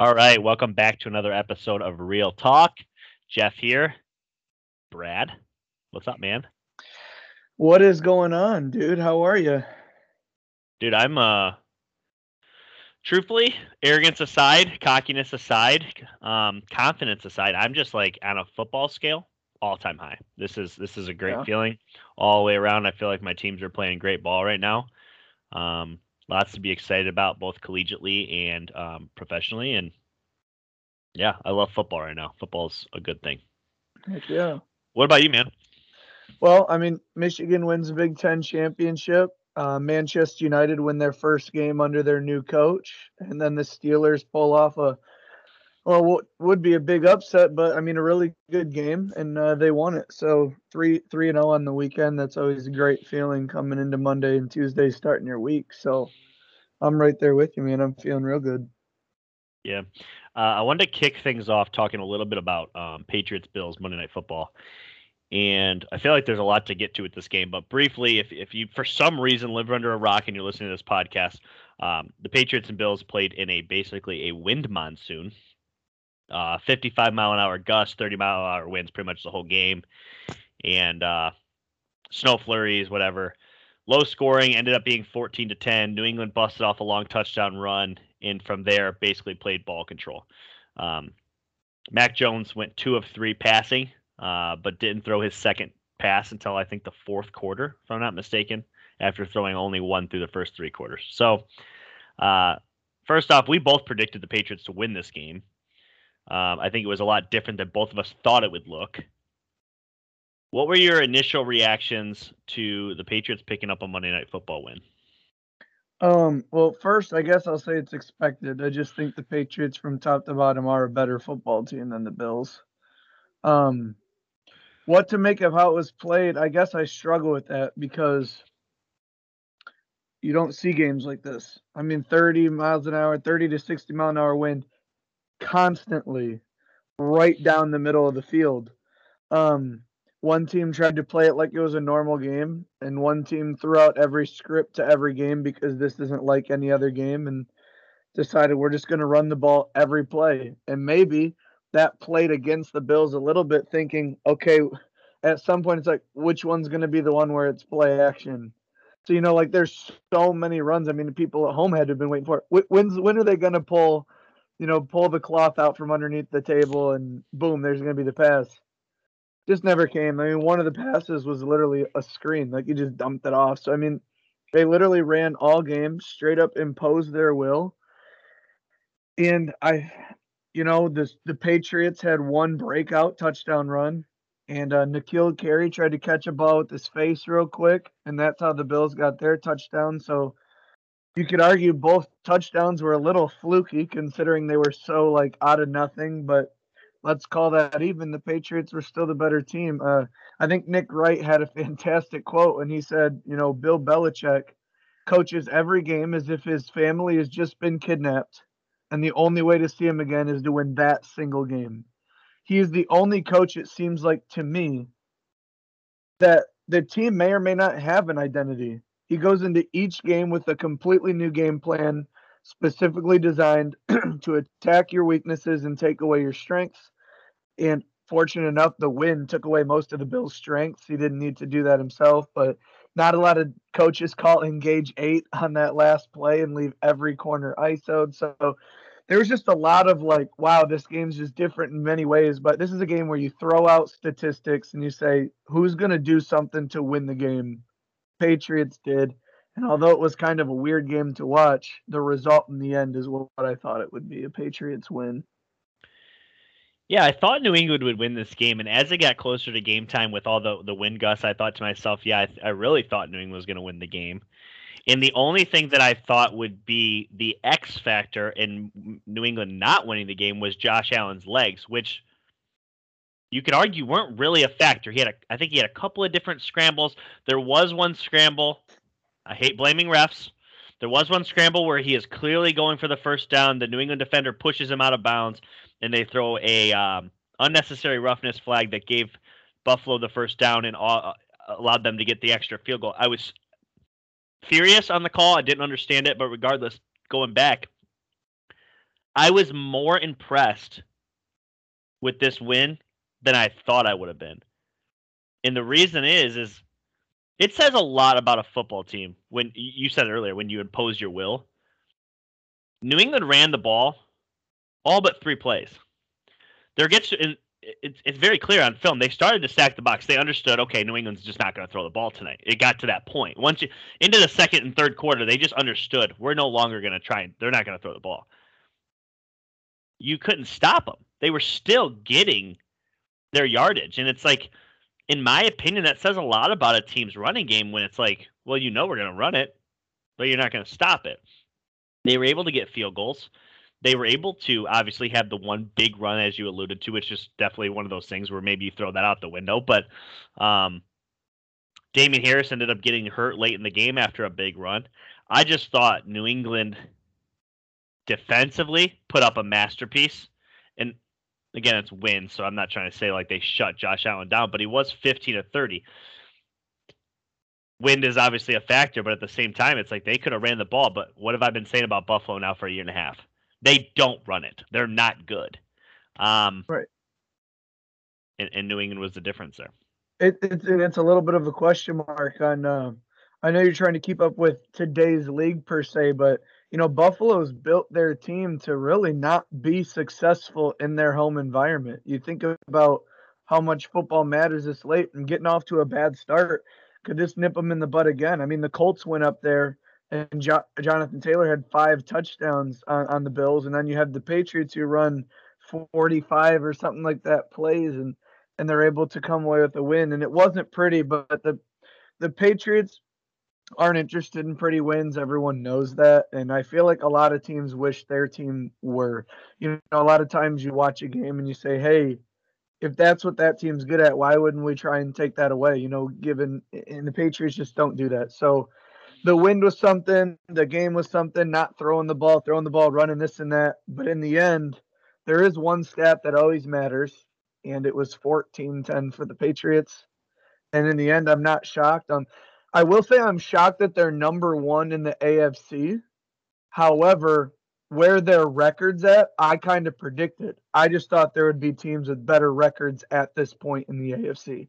All right, welcome back to another episode of Real Talk. Jeff here. Brad, what's up, man? What is going on, dude? How are you? Dude, I'm uh truthfully, arrogance aside, cockiness aside, um, confidence aside, I'm just like on a football scale, all time high. This is this is a great Yeah. feeling all the way around. I feel like my teams are playing great ball right now. Um, lots to be excited about, both collegiately and um, professionally. And yeah, I love football right now. Football's a good thing. Heck yeah. What about you, man? Well, I mean, Michigan wins the Big Ten championship. Uh, Manchester United win their first game under their new coach, and then the Steelers pull off a well, what would be a big upset, but I mean, a really good game, and uh, they won it. So three three and zero on the weekend. That's always a great feeling coming into Monday and Tuesday, starting your week. So I'm right there with you, man. I'm feeling real good. Yeah. Uh, I wanted to kick things off talking a little bit about um, Patriots Bills Monday Night Football. And I feel like there's a lot to get to with this game, but briefly, if, if you for some reason live under a rock and you're listening to this podcast, um, the Patriots and Bills played in a basically a wind monsoon, uh, 55 mile an hour gusts, 30 mile an hour winds, pretty much the whole game, and uh, snow flurries, whatever. Low scoring ended up being 14 to 10. New England busted off a long touchdown run, and from there basically played ball control. Um, Mac Jones went two of three passing, uh, but didn't throw his second pass until I think the fourth quarter, if I'm not mistaken, after throwing only one through the first three quarters. So, uh, first off, we both predicted the Patriots to win this game. Um, I think it was a lot different than both of us thought it would look. What were your initial reactions to the Patriots picking up a Monday Night Football win? Um, well, first, I guess I'll say it's expected. I just think the Patriots from top to bottom are a better football team than the Bills. Um, what to make of how it was played, I guess I struggle with that because you don't see games like this. I mean, 30 miles an hour, 30 to 60 mile an hour wind constantly right down the middle of the field. Um, one team tried to play it like it was a normal game, and one team threw out every script to every game because this isn't like any other game and decided we're just going to run the ball every play. And maybe that played against the Bills a little bit, thinking, okay, at some point it's like, which one's going to be the one where it's play action? So, you know, like there's so many runs. I mean, the people at home had to have been waiting for it. When's, when are they going to pull, you know, pull the cloth out from underneath the table and boom, there's going to be the pass? Just never came. I mean, one of the passes was literally a screen, like you just dumped it off. So I mean, they literally ran all game, straight up imposed their will. And I, you know, the the Patriots had one breakout touchdown run, and uh, N'Keal Harry tried to catch a ball with his face real quick, and that's how the Bills got their touchdown. So you could argue both touchdowns were a little fluky considering they were so like out of nothing, but let's call that even. The Patriots were still the better team. Uh, I think Nick Wright had a fantastic quote when he said, you know, Bill Belichick coaches every game as if his family has just been kidnapped, and the only way to see him again is to win that single game. He is the only coach, it seems like to me, that the team may or may not have an identity. He goes into each game with a completely new game plan, specifically designed to attack your weaknesses and take away your strengths. And fortunate enough, the win took away most of the Bills' strengths. He didn't need to do that himself, but not a lot of coaches call engage eight on that last play and leave every corner ISO'd. So there was just a lot of like, wow, this game's just different in many ways. But this is a game where you throw out statistics and you say, who's going to do something to win the game? Patriots did. And although it was kind of a weird game to watch, the result in the end is what I thought it would be a Patriots win. Yeah, I thought New England would win this game, and as it got closer to game time with all the the wind gusts, I thought to myself, yeah, I, I really thought New England was going to win the game. And the only thing that I thought would be the X factor in New England not winning the game was Josh Allen's legs, which you could argue weren't really a factor. He had a, I think he had a couple of different scrambles. There was one scramble. I hate blaming refs. There was one scramble where he is clearly going for the first down. The New England defender pushes him out of bounds, and they throw a um, unnecessary roughness flag that gave Buffalo the first down and all, allowed them to get the extra field goal. I was furious on the call. I didn't understand it, but regardless, going back, I was more impressed with this win than I thought I would have been. And the reason is is it says a lot about a football team when you said earlier when you impose your will. New England ran the ball all but three plays. There gets it's it's very clear on film. They started to stack the box. They understood, okay, New England's just not going to throw the ball tonight. It got to that point. Once you into the second and third quarter, they just understood we're no longer going to try and they're not going to throw the ball. You couldn't stop them. They were still getting their yardage, and it's like, in my opinion, that says a lot about a team's running game when it's like, well, you know, we're going to run it, but you're not going to stop it. They were able to get field goals they were able to obviously have the one big run as you alluded to, which is definitely one of those things where maybe you throw that out the window. But um, Damien Harris ended up getting hurt late in the game after a big run. I just thought New England defensively put up a masterpiece. Again, it's wins, so I'm not trying to say like they shut Josh Allen down, but he was 15 to 30. Wind is obviously a factor, but at the same time, it's like they could have ran the ball. But what have I been saying about Buffalo now for a year and a half? They don't run it. They're not good. Um, right. And, and, New England was the difference there. It, it's it's a little bit of a question mark on. Uh, I know you're trying to keep up with today's league per se, but you know Buffalo's built their team to really not be successful in their home environment. You think about how much football matters this late and getting off to a bad start could this nip them in the butt again. I mean, the Colts went up there and jo- Jonathan Taylor had five touchdowns on, on the Bills, and then you have the Patriots who run 45 or something like that plays, and and they're able to come away with a win. And it wasn't pretty, but the the Patriots aren't interested in pretty wins. Everyone knows that, and I feel like a lot of teams wish their team were. You know, a lot of times you watch a game and you say, "Hey." If that's what that team's good at, why wouldn't we try and take that away? You know, given and the Patriots just don't do that. So the wind was something, the game was something, not throwing the ball, throwing the ball, running this and that. But in the end, there is one stat that always matters, and it was 14 10 for the Patriots. And in the end, I'm not shocked. Um, I will say I'm shocked that they're number one in the AFC. However, where their records at, I kind of predicted. I just thought there would be teams with better records at this point in the AFC.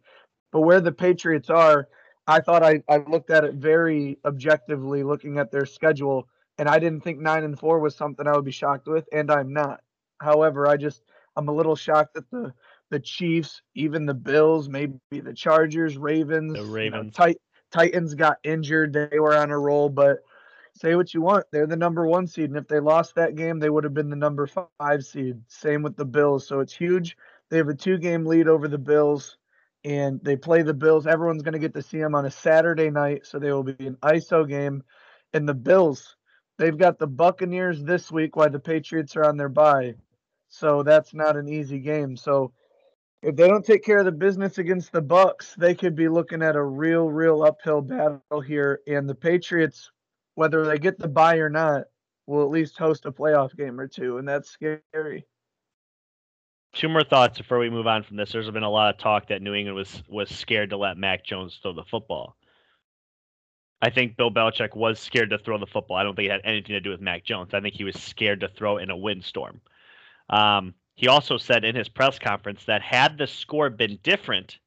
But where the Patriots are, I thought I, I looked at it very objectively, looking at their schedule, and I didn't think nine and four was something I would be shocked with, and I'm not. However, I just I'm a little shocked that the the Chiefs, even the Bills, maybe the Chargers, Ravens, the Ravens, you know, Tit- Titans got injured. They were on a roll, but say what you want, they're the number one seed, and if they lost that game, they would have been the number five seed. Same with the Bills, so it's huge. They have a two game lead over the Bills and they play the Bills. Everyone's going to get to see them on a Saturday night, so they will be an ISO game. And the Bills, they've got the Buccaneers this week while the Patriots are on their bye. So that's not an easy game. So if they don't take care of the business against the Bucks, they could be looking at a real, real uphill battle here. And the Patriots, whether they get the bye or not, will at least host a playoff game or two, and that's scary two more thoughts before we move on from this. There's been a lot of talk that New England was was scared to let Mac Jones throw the football. I think Bill Belichick was scared to throw the football. I don't think it had anything to do with Mac Jones. I think he was scared to throw in a windstorm. Um, he also said in his press conference that had the score been different,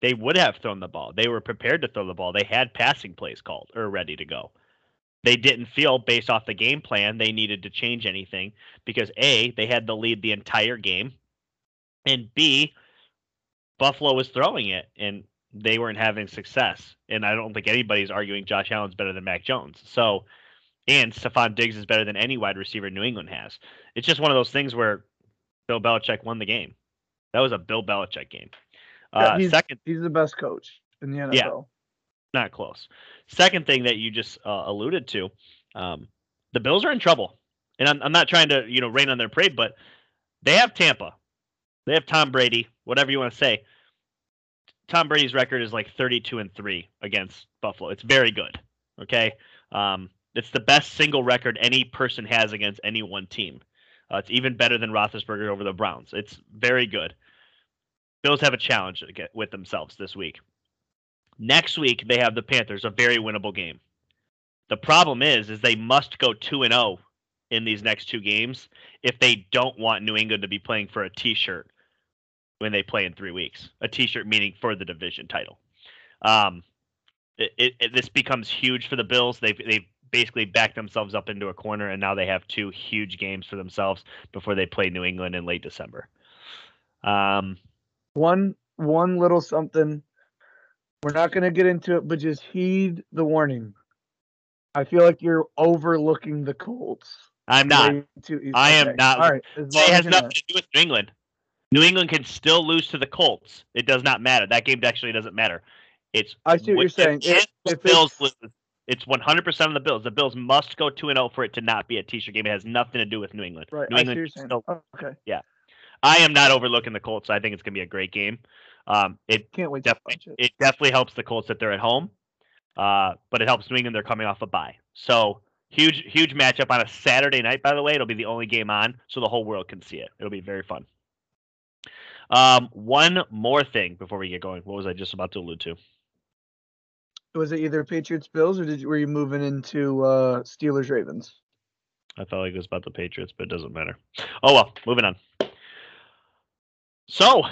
they would have thrown the ball. They were prepared to throw the ball. They had passing plays called or ready to go they didn't feel based off the game plan they needed to change anything because A, they had the lead the entire game, and B, Buffalo was throwing it and they weren't having success. And I don't think anybody's arguing Josh Allen's better than Mac Jones. So, and Stefon Diggs is better than any wide receiver New England has. It's just one of those things where Bill Belichick won the game. That was a Bill Belichick game. Uh, yeah, he's, second, he's the best coach in the NFL. Yeah, not close. Second thing that you just uh, alluded to, um, the Bills are in trouble, and I'm, I'm not trying to you know rain on their parade, but they have Tampa, they have Tom Brady, whatever you want to say. Tom Brady's record is like 32 and three against Buffalo. It's very good. Okay, um, it's the best single record any person has against any one team. Uh, it's even better than Roethlisberger over the Browns. It's very good. Bills have a challenge with themselves this week. Next week they have the Panthers, a very winnable game. The problem is, is they must go two and zero oh in these next two games if they don't want New England to be playing for a T-shirt when they play in three weeks. A T-shirt meaning for the division title. Um, it, it, it, this becomes huge for the Bills. They've they've basically backed themselves up into a corner, and now they have two huge games for themselves before they play New England in late December. Um, one one little something. We're not going to get into it, but just heed the warning. I feel like you're overlooking the Colts. I'm not. Too, I am not. All right. It has nothing to do with New England. New England can still lose to the Colts. It does not matter. That game actually doesn't matter. It's I see what you're saying. If, if Bills lose, it's 100% of the Bills. The Bills must go 2 and 0 for it to not be a t-shirt game. It has nothing to do with New England. Right. New I England still, okay. Yeah. I am not overlooking the Colts. I think it's going to be a great game. Um, it can't wait. Definitely, it. it. definitely helps the Colts that they're at home, uh, but it helps New England. They're coming off a bye, so huge, huge matchup on a Saturday night. By the way, it'll be the only game on, so the whole world can see it. It'll be very fun. Um, one more thing before we get going. What was I just about to allude to? Was it either Patriots Bills or did you, were you moving into uh, Steelers Ravens? I felt like it was about the Patriots, but it doesn't matter. Oh well, moving on. So,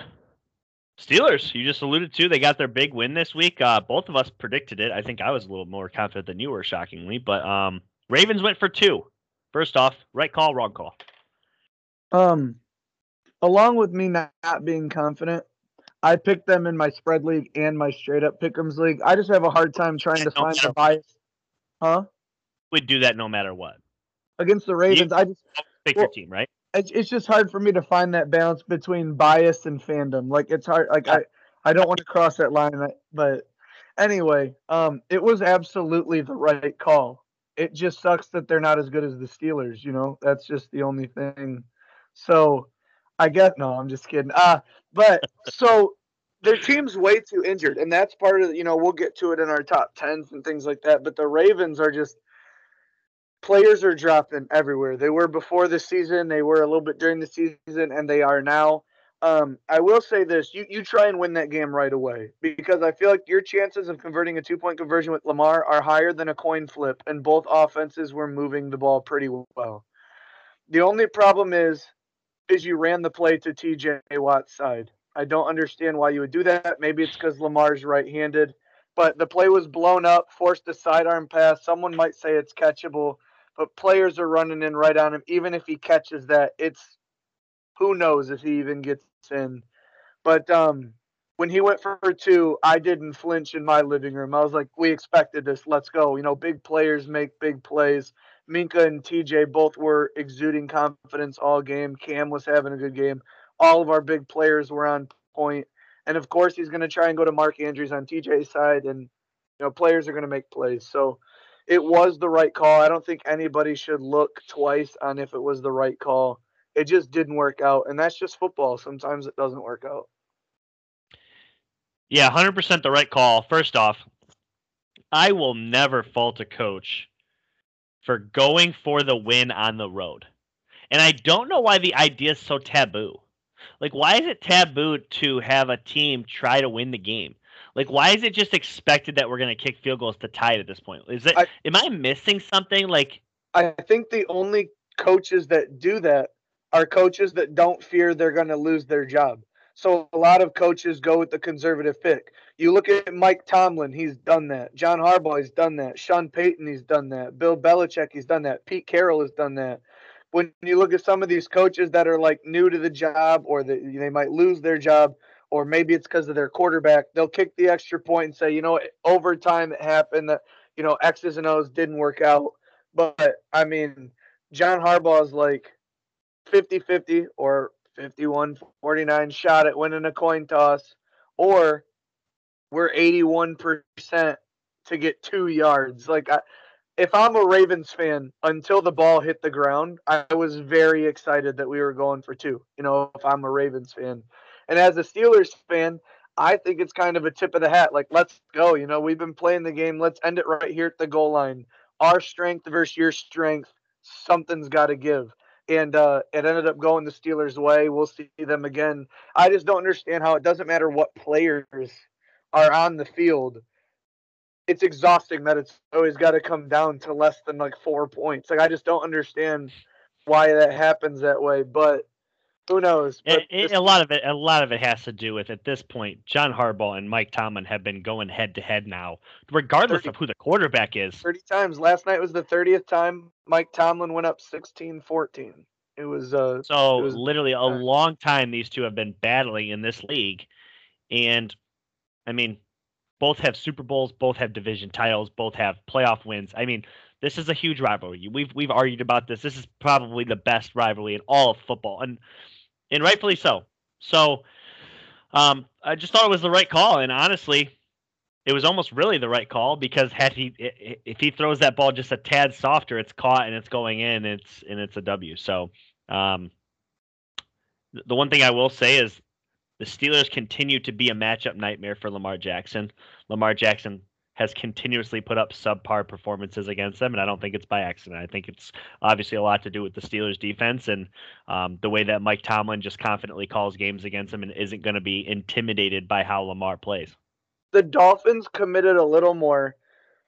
Steelers, you just alluded to, they got their big win this week. Uh, both of us predicted it. I think I was a little more confident than you were, shockingly. But um, Ravens went for two. First off, right call, wrong call. Um, along with me not, not being confident, I picked them in my spread league and my straight up pick'ems league. I just have a hard time trying to no find the bias. Huh? We'd do that no matter what. Against the Ravens, you, I just pick well, your team, right? it's, it's just hard for me to find that balance between bias and fandom. Like it's hard. Like I, I don't want to cross that line. But anyway, um, it was absolutely the right call. It just sucks that they're not as good as the Steelers. You know, that's just the only thing. So, I guess no, I'm just kidding. Uh but so their team's way too injured, and that's part of you know we'll get to it in our top tens and things like that. But the Ravens are just players are dropping everywhere. They were before the season, they were a little bit during the season, and they are now. Um, I will say this: you you try and win that game right away because I feel like your chances of converting a two point conversion with Lamar are higher than a coin flip, and both offenses were moving the ball pretty well. The only problem is, is you ran the play to T.J. Watt's side. I don't understand why you would do that. Maybe it's because Lamar's right-handed, but the play was blown up, forced a sidearm pass. Someone might say it's catchable but players are running in right on him. Even if he catches that, it's who knows if he even gets in. But um, when he went for two, I didn't flinch in my living room. I was like, we expected this. Let's go. You know, big players make big plays. Minkah and TJ both were exuding confidence all game. Cam was having a good game. All of our big players were on point. And of course, he's going to try and go to Mark Andrews on TJ's side, and you know, players are going to make plays. So it was the right call. I don't think anybody should look twice on if it was the right call. It just didn't work out, and that's just football. Sometimes it doesn't work out. Yeah, 100% the right call. First off, I will never fault a coach for going for the win on the road. And I don't know why the idea is so taboo. Like, why is it taboo to have a team try to win the game? Like, why is it just expected that we're going to kick field goals to tie it at this point? Is it? I, am I missing something? Like, I think the only coaches that do that are coaches that don't fear they're going to lose their job. So a lot of coaches go with the conservative pick. You look at Mike Tomlin, he's done that. John Harbaugh, he's done that. Sean Payton, he's done that. Bill Belichick, he's done that. Pete Carroll has done that. When you look at some of these coaches that are like new to the job or that they might lose their job, or maybe it's because of their quarterback. They'll kick the extra point and say, you know, overtime it happened that, you know, X's and O's didn't work out. But I mean, John Harbaugh is like 50 50 or 51 49 shot at winning a coin toss, or we're 81% to get two yards. Like, I, if I'm a Ravens fan, until the ball hit the ground, I was very excited that we were going for two. You know, if I'm a Ravens fan. And as a Steelers fan, I think it's kind of a tip of the hat. Like, let's go. You know, we've been playing the game. Let's end it right here at the goal line. Our strength versus your strength. Something's got to give. And uh, it ended up going the Steelers' way. We'll see them again. I just don't understand how it doesn't matter what players are on the field. it's exhausting that it's always got to come down to less than like four points. Like I just don't understand why that happens that way. But who knows? It, it, a lot of it, a lot of it has to do with at this point, John Harbaugh and Mike Tomlin have been going head to head now, regardless 30, of who the quarterback is. Thirty times. Last night was the thirtieth time Mike Tomlin went up 16-14. It was uh. So it was, literally a long time these two have been battling in this league, and I mean, both have Super Bowls, both have division titles, both have playoff wins. I mean, this is a huge rivalry. We've we've argued about this. This is probably the best rivalry in all of football, and and rightfully so. So, um, I just thought it was the right call, and honestly, it was almost really the right call because had he if he throws that ball just a tad softer, it's caught and it's going in. And it's and it's a W. So, um, the one thing I will say is the Steelers continue to be a matchup nightmare for Lamar Jackson. Lamar Jackson has continuously put up subpar performances against them, and I don't think it's by accident. I think it's obviously a lot to do with the Steelers' defense and um, the way that Mike Tomlin just confidently calls games against them and isn't going to be intimidated by how Lamar plays. The Dolphins committed a little more,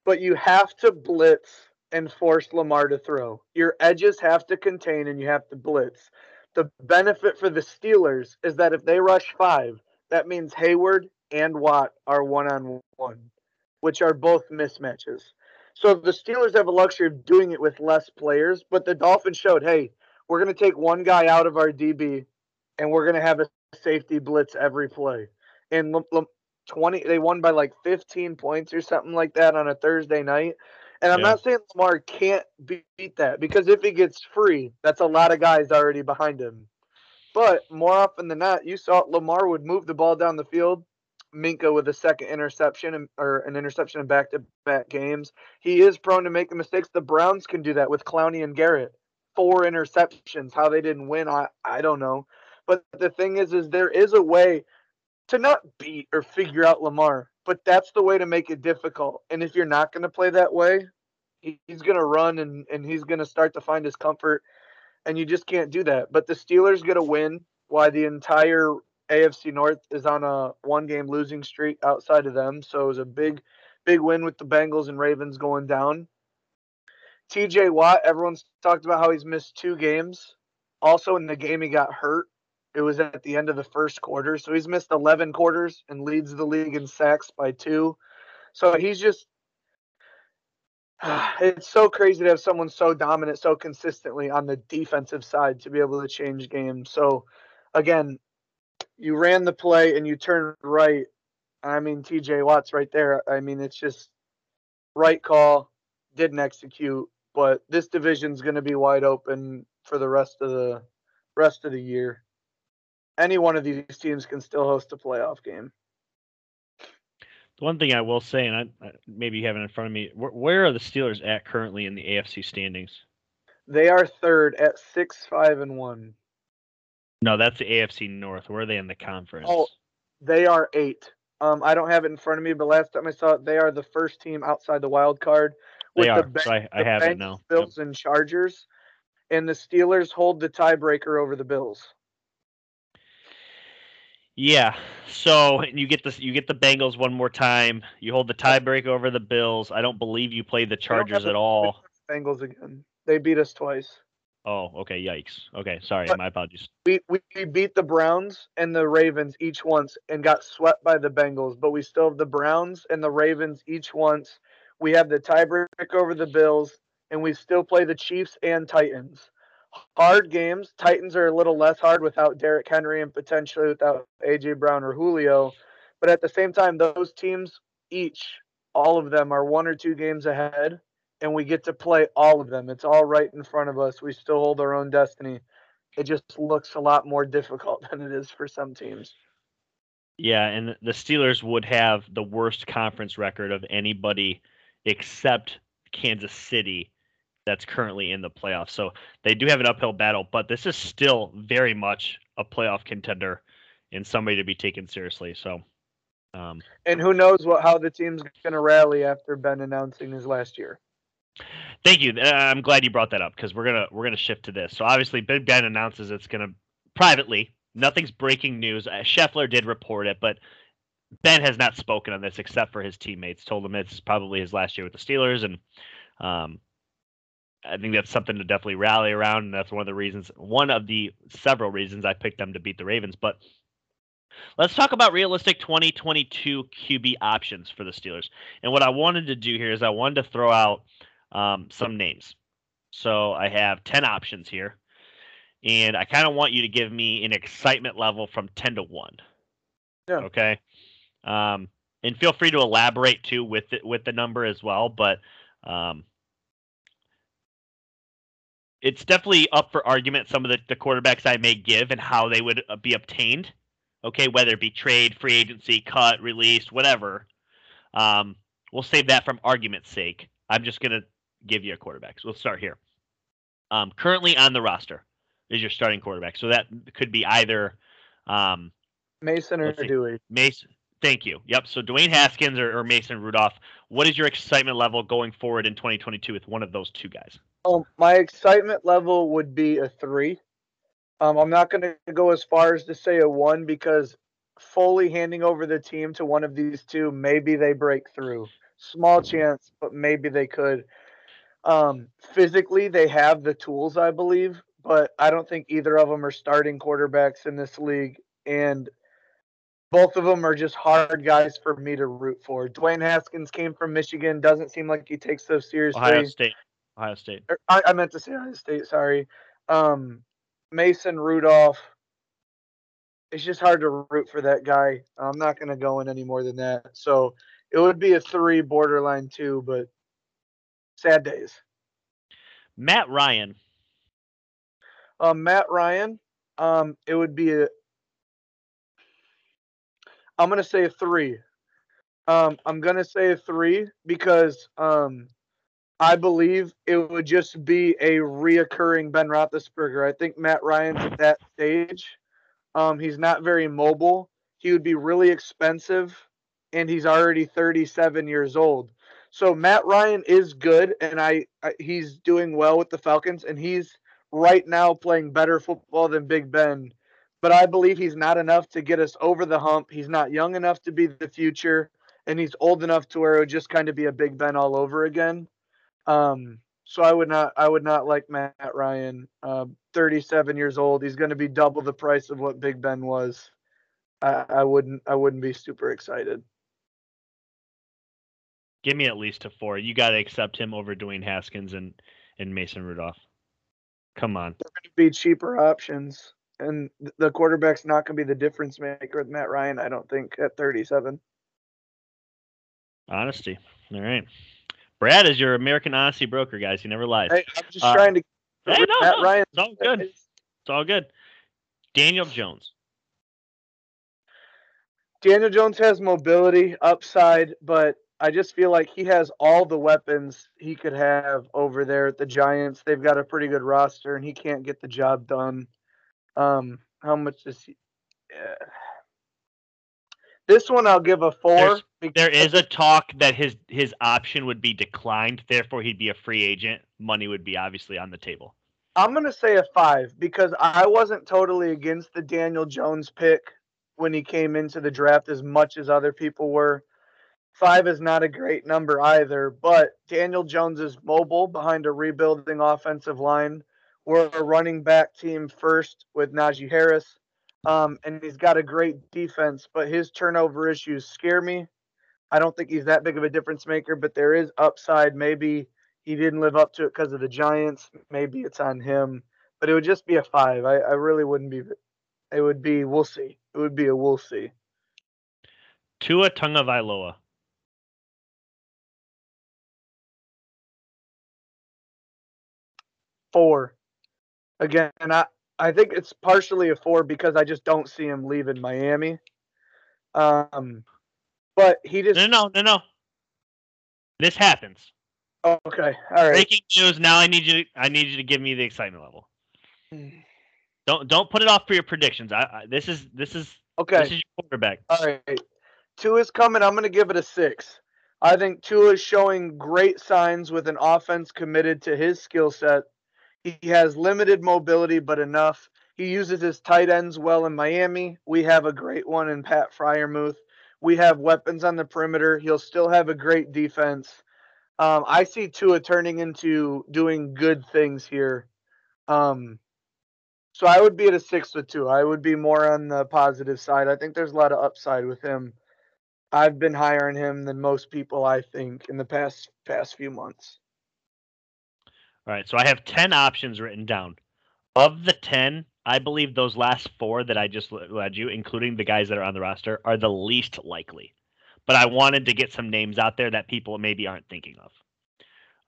but you have to blitz and force Lamar to throw. Your edges have to contain and you have to blitz. The benefit for the Steelers is that if they rush five, that means Heyward and Watt are one on one which are both mismatches. So the Steelers have a luxury of doing it with less players, but the Dolphins showed, hey, we're going to take one guy out of our DB and we're going to have a safety blitz every play. And 20 they won by like 15 points or something like that on a Thursday night. And I'm yeah. not saying Lamar can't beat that because if he gets free, that's a lot of guys already behind him. But more often than not, you saw Lamar would move the ball down the field Minkah with a second interception or an interception in back-to-back games. He is prone to making mistakes. The Browns can do that with Clowney and Garrett. Four interceptions. How they didn't win, I I don't know. But the thing is, is there is a way to not beat or figure out Lamar, but that's the way to make it difficult. And if you're not going to play that way, he's going to run and and he's going to start to find his comfort, and you just can't do that. But the Steelers get a win. Why the entire AFC North is on a one game losing streak outside of them. So it was a big, big win with the Bengals and Ravens going down. TJ Watt, everyone's talked about how he's missed two games. Also, in the game he got hurt, it was at the end of the first quarter. So he's missed 11 quarters and leads the league in sacks by two. So he's just, it's so crazy to have someone so dominant so consistently on the defensive side to be able to change games. So, again, you ran the play and you turned right. I mean, TJ Watt's right there. I mean, it's just right call, didn't execute, but this division's going to be wide open for the rest of the rest of the year. Any one of these teams can still host a playoff game. The one thing I will say, and I, maybe you have it in front of me, where, where are the Steelers at currently in the AFC standings? They are third at six, five, and one. No, that's the AFC North. Where are they in the conference? Oh, they are eight. Um, I don't have it in front of me, but last time I saw it, they are the first team outside the wild card. With they are. The, so I, I have it now. Bills yep. and Chargers, and the Steelers hold the tiebreaker over the Bills. Yeah. So you get the you get the Bengals one more time. You hold the tiebreaker over the Bills. I don't believe you play the Chargers at all. Bengals again. They beat us twice. Oh, okay. Yikes. Okay, sorry. But my apologies. We, we beat the Browns and the Ravens each once and got swept by the Bengals, but we still have the Browns and the Ravens each once. We have the tiebreak over the Bills, and we still play the Chiefs and Titans. Hard games. Titans are a little less hard without Derrick Henry and potentially without AJ Brown or Julio, but at the same time, those teams each, all of them, are one or two games ahead and we get to play all of them. It's all right in front of us. We still hold our own destiny. It just looks a lot more difficult than it is for some teams. Yeah, and the Steelers would have the worst conference record of anybody except Kansas City that's currently in the playoffs. So they do have an uphill battle, but this is still very much a playoff contender and somebody to be taken seriously. So um, and who knows what how the team's going to rally after Ben announcing his last year. Thank you. Uh, I'm glad you brought that up because we're gonna we're gonna shift to this. So obviously, Big Ben announces it's gonna privately. Nothing's breaking news. Uh, Schefter did report it, but Ben has not spoken on this except for his teammates. Told him it's probably his last year with the Steelers, and um, I think that's something to definitely rally around. And that's one of the reasons, one of the several reasons I picked them to beat the Ravens. But let's talk about realistic 2022 QB options for the Steelers. And what I wanted to do here is I wanted to throw out um, some names. So I have 10 options here. And I kind of want you to give me an excitement level from 10 to 1. Yeah. Okay. Um, and feel free to elaborate too with it, with the number as well. But um, it's definitely up for argument some of the, the quarterbacks I may give and how they would uh, be obtained. Okay, whether it be trade, free agency, cut, released, whatever. Um, we'll save that from argument's sake. I'm just gonna give you a quarterback. So we'll start here. Um, currently on the roster is your starting quarterback. So that could be either um, Mason or Dewey. Mason. Thank you. Yep. So Dwayne Haskins or, or, Mason Rudolph. What is your excitement level going forward in 2022 with one of those two guys? Um, my excitement level would be a three. Um, I'm not going to go as far as to say a one because fully handing over the team to one of these two, maybe they break through. Small chance, but maybe they could. Um, physically, they have the tools, I believe, but I don't think either of them are starting quarterbacks in this league. And both of them are just hard guys for me to root for. Dwayne Haskins came from Michigan. Doesn't seem like he takes those seriously. Ohio State. Ohio State. I, I meant to say Ohio State. Sorry. Um, Mason Rudolph. It's just hard to root for that guy. I'm not going to go in any more than that. So it would be a three, borderline two, but sad days. Matt Ryan. Um, Matt Ryan. Um, it would be a. I'm gonna say a three. Um, I'm gonna say a three because um, I believe it would just be a reoccurring Ben Roethlisberger. I think Matt Ryan's at that stage. Um, he's not very mobile. He would be really expensive, and he's already 37 years old. So Matt Ryan is good, and I, I he's doing well with the Falcons, and he's right now playing better football than Big Ben. But I believe he's not enough to get us over the hump. He's not young enough to be the future, and he's old enough to where it would just kind of be a Big Ben all over again. Um, so I would not I would not like Matt Ryan. Uh, 37 years old. He's going to be double the price of what Big Ben was. I, I wouldn't I wouldn't be super excited. Give me at least a four. You got to accept him over Dwayne Haskins and and Mason Rudolph. Come on. They're going to be cheaper options, and the quarterback's not going to be the difference maker with Matt Ryan. I don't think at 37. Honesty. All right. Brad is your American honesty broker, guys. He never lies. Hey, I'm just uh, trying to. Hey, no, Matt no, Ryan. It's all good. It's all good. Daniel Jones. Daniel Jones has mobility, upside, but I just feel like he has all the weapons he could have over there at the Giants. They've got a pretty good roster, and he can't get the job done. Um, how much does he? Uh, this one I'll give a four. there is a talk that his his option would be declined, therefore he'd be a free agent. Money would be obviously on the table. I'm gonna say a five because I wasn't totally against the Daniel Jones pick when he came into the draft as much as other people were. Five is not a great number either, but Daniel Jones is mobile behind a rebuilding offensive line. We're a running back team first with Najee Harris. Um, and he's got a great defense, but his turnover issues scare me. I don't think he's that big of a difference maker, but there is upside. Maybe he didn't live up to it because of the Giants. Maybe it's on him, but it would just be a five. I, I really wouldn't be. It would be. We'll see. It would be a we'll see. Tua Tagovailoa. Four. Again, I I think it's partially a four because I just don't see him leaving Miami. Um, but he just no no no no. This happens. Okay, all right. Breaking news. Now I need you. To, I need you to give me the excitement level. Hmm. Don't don't put it off for your predictions. I, I this is this is okay. This is your quarterback. All right, two is coming. I'm going to give it a six. I think Tua is showing great signs with an offense committed to his skill set he has limited mobility, but enough. He uses his tight ends well in Miami. We have a great one in Pat Freiermuth. We have weapons on the perimeter. He'll still have a great defense. Um, I see Tua turning into doing good things here. Um, so I would be at a six with Tua. I would be more on the positive side. I think there's a lot of upside with him. I've been higher on him than most people, I think, in the past past few months. All right, so I have ten options written down. Of the ten, I believe those last four that I just led you, including the guys that are on the roster, are the least likely. But I wanted to get some names out there that people maybe aren't thinking of.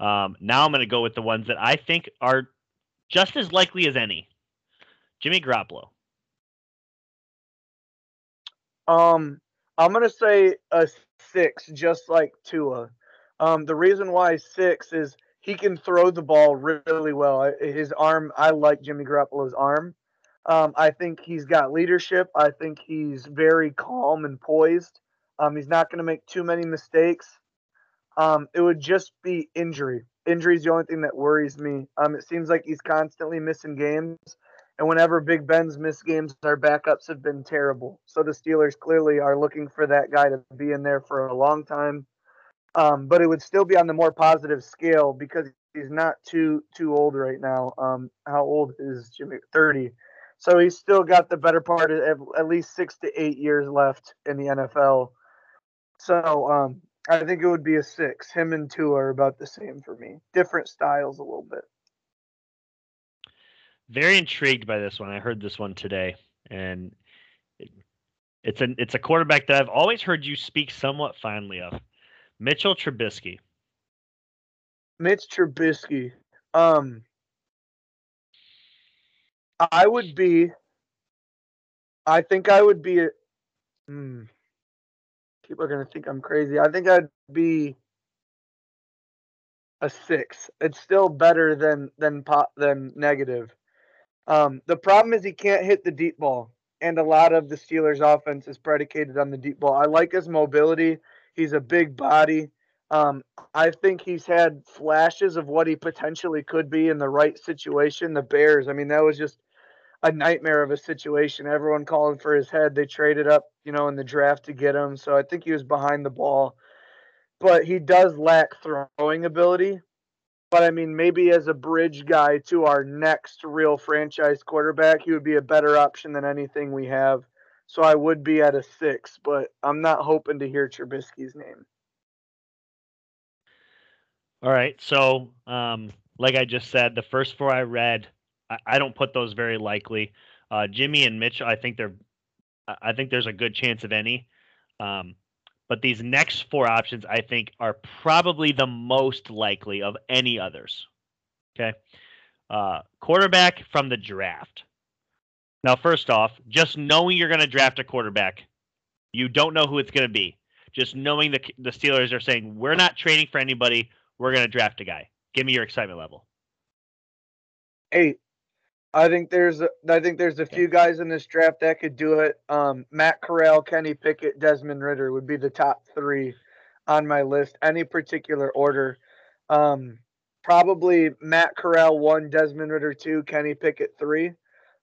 Um, now I'm going to go with the ones that I think are just as likely as any. Jimmy Garoppolo. Um, I'm gonna say a six, just like Tua. Um, the reason why six is he can throw the ball really well. His arm, I like Jimmy Garoppolo's arm. Um, I think he's got leadership. I think he's very calm and poised. Um, he's not going to make too many mistakes. Um, it would just be injury. Injury is the only thing that worries me. Um, it seems like he's constantly missing games. And whenever Big Ben's missed games, our backups have been terrible. So the Steelers clearly are looking for that guy to be in there for a long time. Um, but it would still be on the more positive scale because he's not too too old right now. Um, how old is Jimmy? Thirty. So he's still got the better part of at least six to eight years left in the NFL. So um, I think it would be a six. Him and Tua are about the same for me. Different styles a little bit. Very intrigued by this one. I heard this one today, and it, it's an it's a quarterback that I've always heard you speak somewhat fondly of, Mitchell Trubisky. Mitch Trubisky. Um, I would be. I think I would be. Hmm, people are gonna think I'm crazy. I think I'd be a six. It's still better than than pot than negative. Um, the problem is he can't hit the deep ball, and a lot of the Steelers' offense is predicated on the deep ball. I like his mobility. He's a big body. Um, I think he's had flashes of what he potentially could be in the right situation. The Bears, I mean, that was just a nightmare of a situation. Everyone calling for his head. They traded up, you know, in the draft to get him. So I think he was behind the ball. But he does lack throwing ability. But I mean, maybe as a bridge guy to our next real franchise quarterback, he would be a better option than anything we have. So I would be at a six, but I'm not hoping to hear Trubisky's name. All right. So, um, like I just said, the first four I read, I, I don't put those very likely. Uh, Jimmy and Mitch, I think they're, I think there's a good chance of any. Um, but these next four options, I think, are probably the most likely of any others. Okay. Uh, quarterback from the draft. Now, first off, just knowing you're going to draft a quarterback, you don't know who it's going to be. Just knowing the the Steelers are saying we're not trading for anybody, we're going to draft a guy. Give me your excitement level. Eight. I think there's a, I think there's a few guys in this draft that could do it. Um, Matt Corral, Kenny Pickett, Desmond Ridder would be the top three on my list. Any particular order? Um, probably Matt Corral one, Desmond Ridder two, Kenny Pickett three.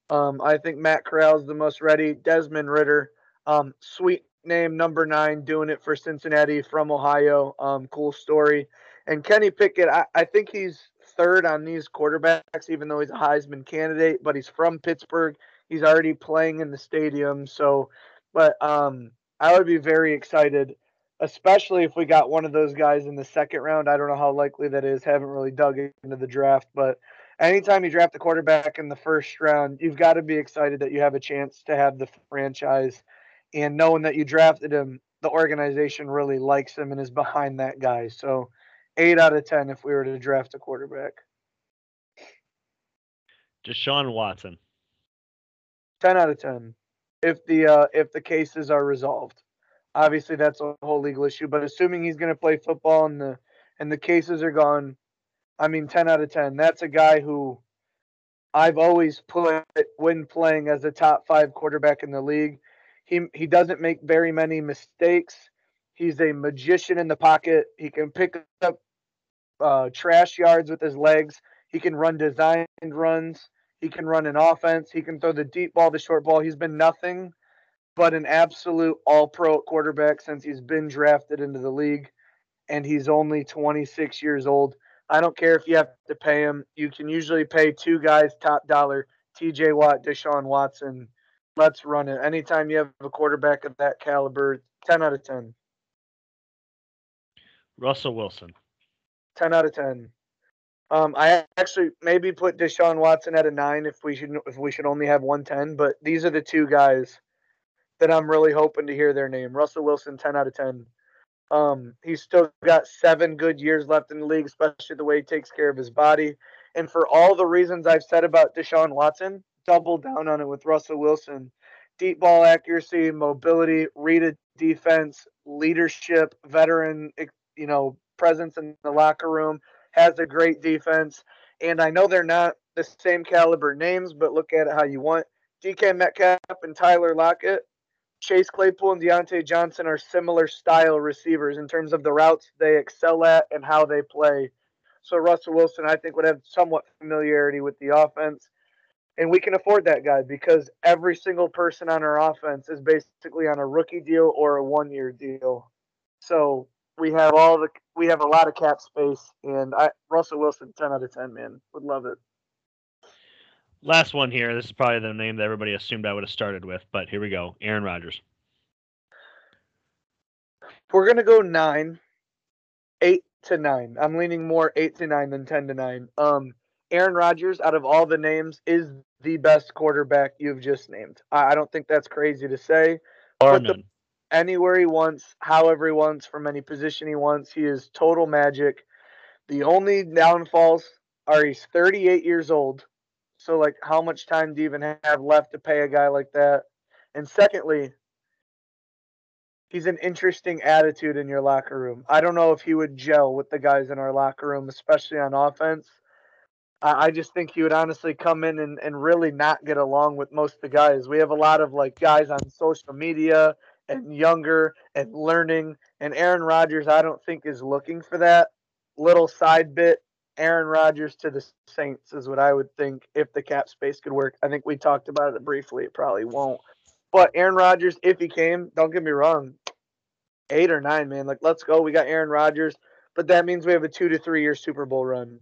Um, I think Matt Corral is the most ready. Desmond Ridder, um, sweet name, number nine, doing it for Cincinnati from Ohio. Um, cool story. And Kenny Pickett, I, I think he's third on these quarterbacks, even though he's a Heisman candidate, but he's from Pittsburgh. He's already playing in the stadium. So, but um, I would be very excited, especially if we got one of those guys in the second round. I don't know how likely that is. Haven't really dug into the draft, but anytime you draft a quarterback in the first round, you've got to be excited that you have a chance to have the franchise. And knowing that you drafted him, the organization really likes him and is behind that guy. So, eight out of ten if we were to draft a quarterback. Deshaun Watson. Ten out of ten. If the uh, if the cases are resolved. Obviously that's a whole legal issue, but assuming he's gonna play football and the and the cases are gone, I mean ten out of ten. That's a guy who I've always put when playing as a top five quarterback in the league. He he doesn't make very many mistakes. He's a magician in the pocket. He can pick up uh, trash yards with his legs. He can run designed runs. He can run an offense. He can throw the deep ball, the short ball. He's been nothing but an absolute all pro quarterback since he's been drafted into the league and he's only 26 years old. I don't care if you have to pay him. You can usually pay two guys top dollar TJ Watt, Deshaun Watson. Let's run it. Anytime you have a quarterback of that caliber, 10 out of 10. Russell Wilson. 10 out of 10. Um, I actually maybe put Deshaun Watson at a nine if we should if we should only have one ten, but these are the two guys that I'm really hoping to hear their name. Russell Wilson, ten out of ten. Um, he's still got seven good years left in the league, especially the way he takes care of his body. And for all the reasons I've said about Deshaun Watson, double down on it with Russell Wilson. Deep ball accuracy, mobility, read a defense, leadership, veteran, you know, presence in the locker room, has a great defense. And I know they're not the same caliber names, but look at it how you want. DK Metcalf and Tyler Lockett, Chase Claypool and Diontae Johnson are similar style receivers in terms of the routes they excel at and how they play. So Russell Wilson, I think, would have somewhat familiarity with the offense. And we can afford that guy because every single person on our offense is basically on a rookie deal or a one year deal. So we have all the we have a lot of cap space, and I Russell Wilson, ten out of ten, man, would love it. Last one here. This is probably the name that everybody assumed I would have started with, but here we go. Aaron Rodgers. We're gonna go nine, eight to nine. I'm leaning more eight to nine than ten to nine. Um, Aaron Rodgers, out of all the names, is the best quarterback you've just named. I, I don't think that's crazy to say. Or none. The, anywhere he wants, however he wants, from any position he wants. He is total magic. The only downfalls are he's 38 years old. So, like, how much time do you even have left to pay a guy like that? And secondly, he's an interesting attitude in your locker room. I don't know if he would gel with the guys in our locker room, especially on offense. I, I just think he would honestly come in and, and really not get along with most of the guys. We have a lot of like guys on social media and younger and learning. And Aaron Rodgers, I don't think is looking for that little side bit. Aaron Rodgers to the Saints is what I would think if the cap space could work. I think we talked about it briefly. It probably won't. But Aaron Rodgers, if he came, don't get me wrong, eight or nine, man. Like, let's go. We got Aaron Rodgers, but that means we have a two to three year Super Bowl run.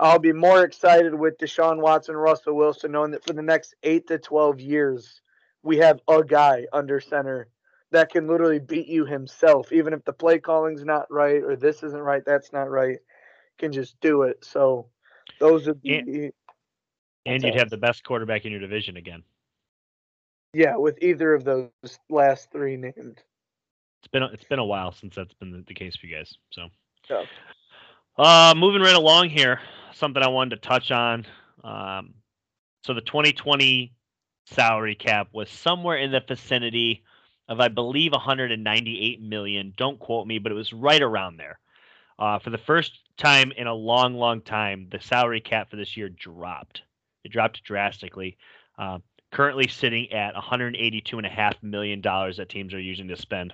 I'll be more excited with Deshaun Watson, Russell Wilson, knowing that for the next eight to 12 years, we have a guy under center that can literally beat you himself, even if the play calling's not right or this isn't right, that's not right, can just do it. So those would be. And, and you'd have the best quarterback in your division again. Yeah, with either of those last three named. It's been it's been a while since that's been the, case for you guys. So. Yeah. Uh, moving right along here, something I wanted to touch on. Um, so the 2020 salary cap was somewhere in the vicinity of I believe 198 million. Don't quote me, but it was right around there. Uh, for the first time in a long, long time, the salary cap for this year dropped. It dropped drastically. Uh, currently sitting at 182.5 million dollars that teams are using to spend.